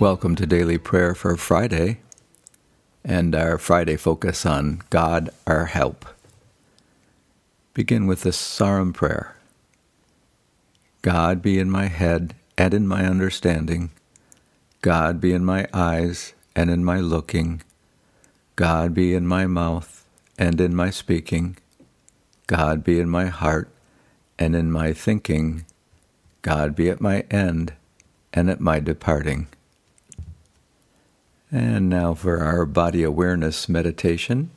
Welcome to Daily Prayer for Friday and our Friday focus on God our help. Begin with the Sarum prayer. God be in my head and in my understanding. God be in my eyes and in my looking. God be in my mouth and in my speaking. God be in my heart and in my thinking. God be at my end and at my departing. And now for our body awareness meditation.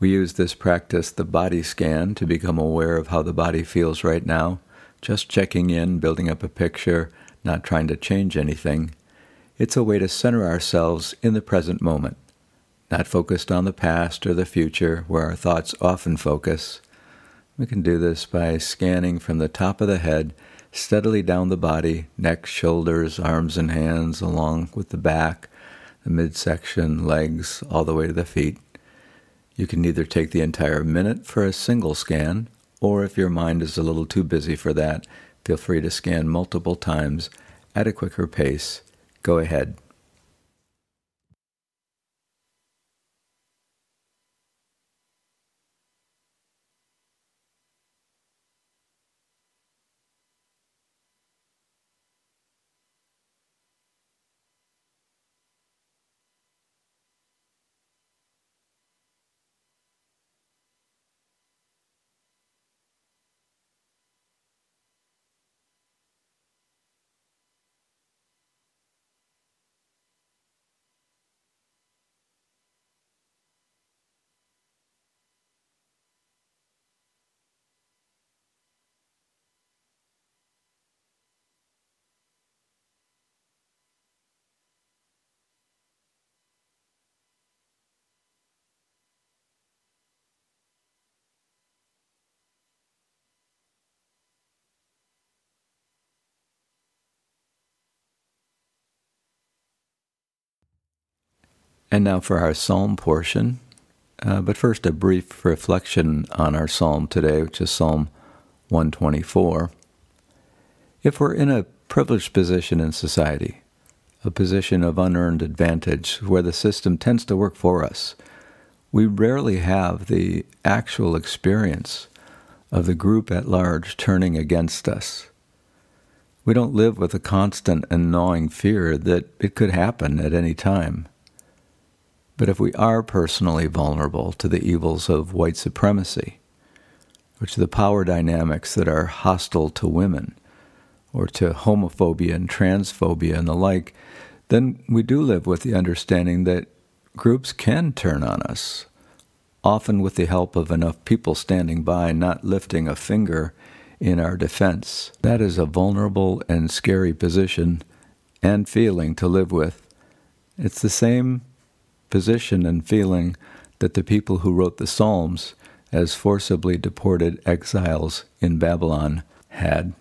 We use this practice, the body scan, to become aware of how the body feels right now, just checking in, building up a picture, not trying to change anything. It's a way to center ourselves in the present moment, not focused on the past or the future, where our thoughts often focus. We can do this by scanning from the top of the head steadily down the body, neck, shoulders, arms, and hands, along with the back the midsection, legs, all the way to the feet. You can either take the entire minute for a single scan, or if your mind is a little too busy for that, feel free to scan multiple times at a quicker pace. Go ahead. And now for our psalm portion. Uh, but first, a brief reflection on our psalm today, which is Psalm 124. If we're in a privileged position in society, a position of unearned advantage where the system tends to work for us, we rarely have the actual experience of the group at large turning against us. We don't live with a constant and gnawing fear that it could happen at any time. But if we are personally vulnerable to the evils of white supremacy, which to the power dynamics that are hostile to women, or to homophobia and transphobia and the like, then we do live with the understanding that groups can turn on us, often with the help of enough people standing by, not lifting a finger in our defense. That is a vulnerable and scary position and feeling to live with. It's the same position and feeling that the people who wrote the Psalms as forcibly deported exiles in Babylon had.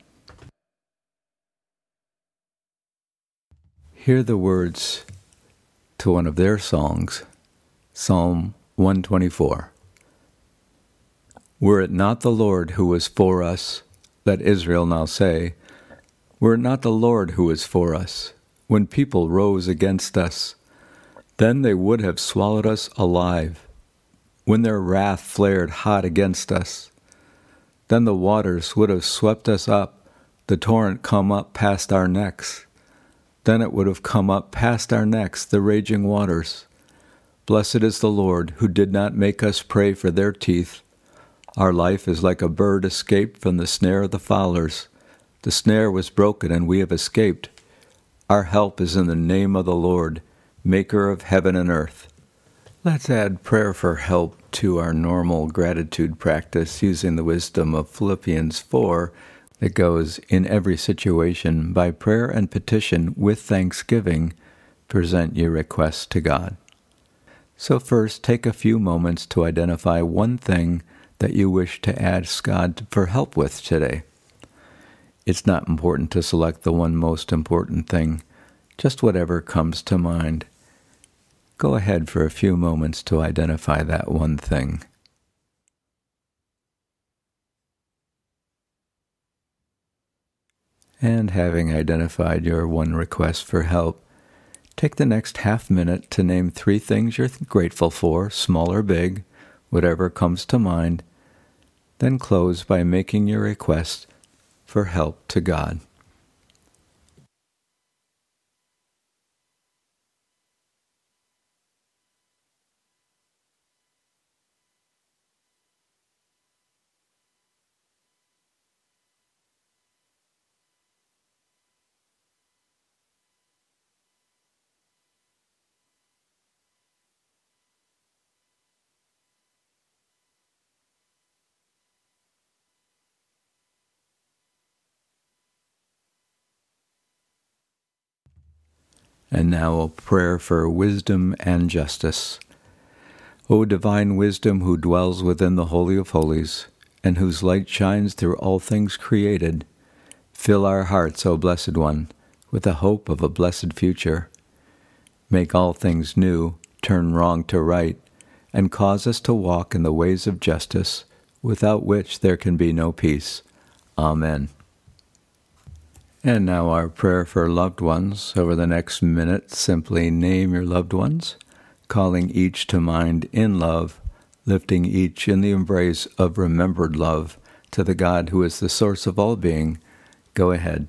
Hear the words to one of their songs, Psalm 124. Were it not the Lord who was for us, let Israel now say, were it not the Lord who was for us, when people rose against us, then they would have swallowed us alive. When their wrath flared hot against us, then the waters would have swept us up, the torrent come up past our necks. Then it would have come up past our necks, the raging waters. Blessed is the Lord, who did not make us prey for their teeth. Our life is like a bird escaped from the snare of the fowlers. The snare was broken, and we have escaped. Our help is in the name of the Lord maker of heaven and earth. Let's add prayer for help to our normal gratitude practice using the wisdom of Philippians 4 that goes in every situation by prayer and petition with thanksgiving, present your requests to God. So, first, take a few moments to identify one thing that you wish to ask God for help with today. It's not important to select the one most important thing, just whatever comes to mind. Go ahead for a few moments to identify that one thing. And having identified your one request for help, Take the next half minute to name three things you're grateful for, small or big, whatever comes to mind. Then close by making your request for help to God. And now a prayer for wisdom and justice. O divine wisdom who dwells within the Holy of Holies, and whose light shines through all things created, fill our hearts, O Blessed One, with the hope of a blessed future. Make all things new, turn wrong to right, and cause us to walk in the ways of justice, without which there can be no peace. Amen. And now, our prayer for loved ones. Over the next minute, simply name your loved ones, calling each to mind in love, lifting each in the embrace of remembered love to the God who is the source of all being. Go ahead.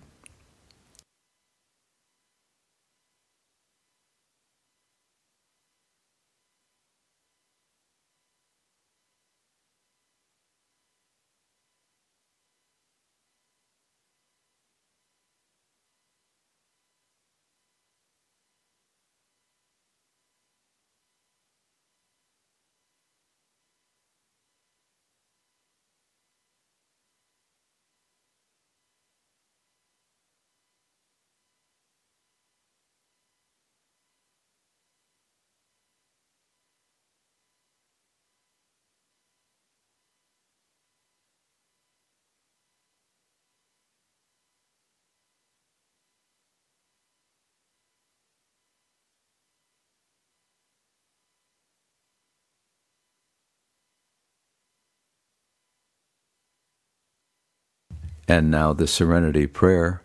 And now the serenity prayer.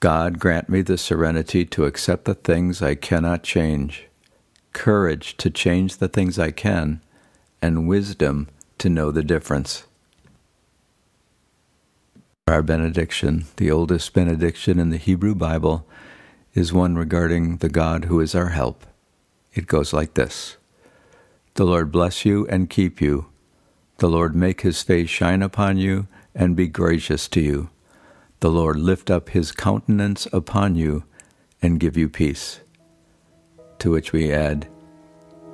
God grant me the serenity to accept the things I cannot change, courage to change the things I can, and wisdom to know the difference. Our benediction, the oldest benediction in the Hebrew Bible, is one regarding the God who is our help. It goes like this The Lord bless you and keep you. The Lord make his face shine upon you and be gracious to you. The Lord lift up his countenance upon you and give you peace. To which we add,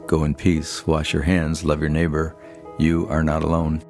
Go in peace, wash your hands, love your neighbor. You are not alone.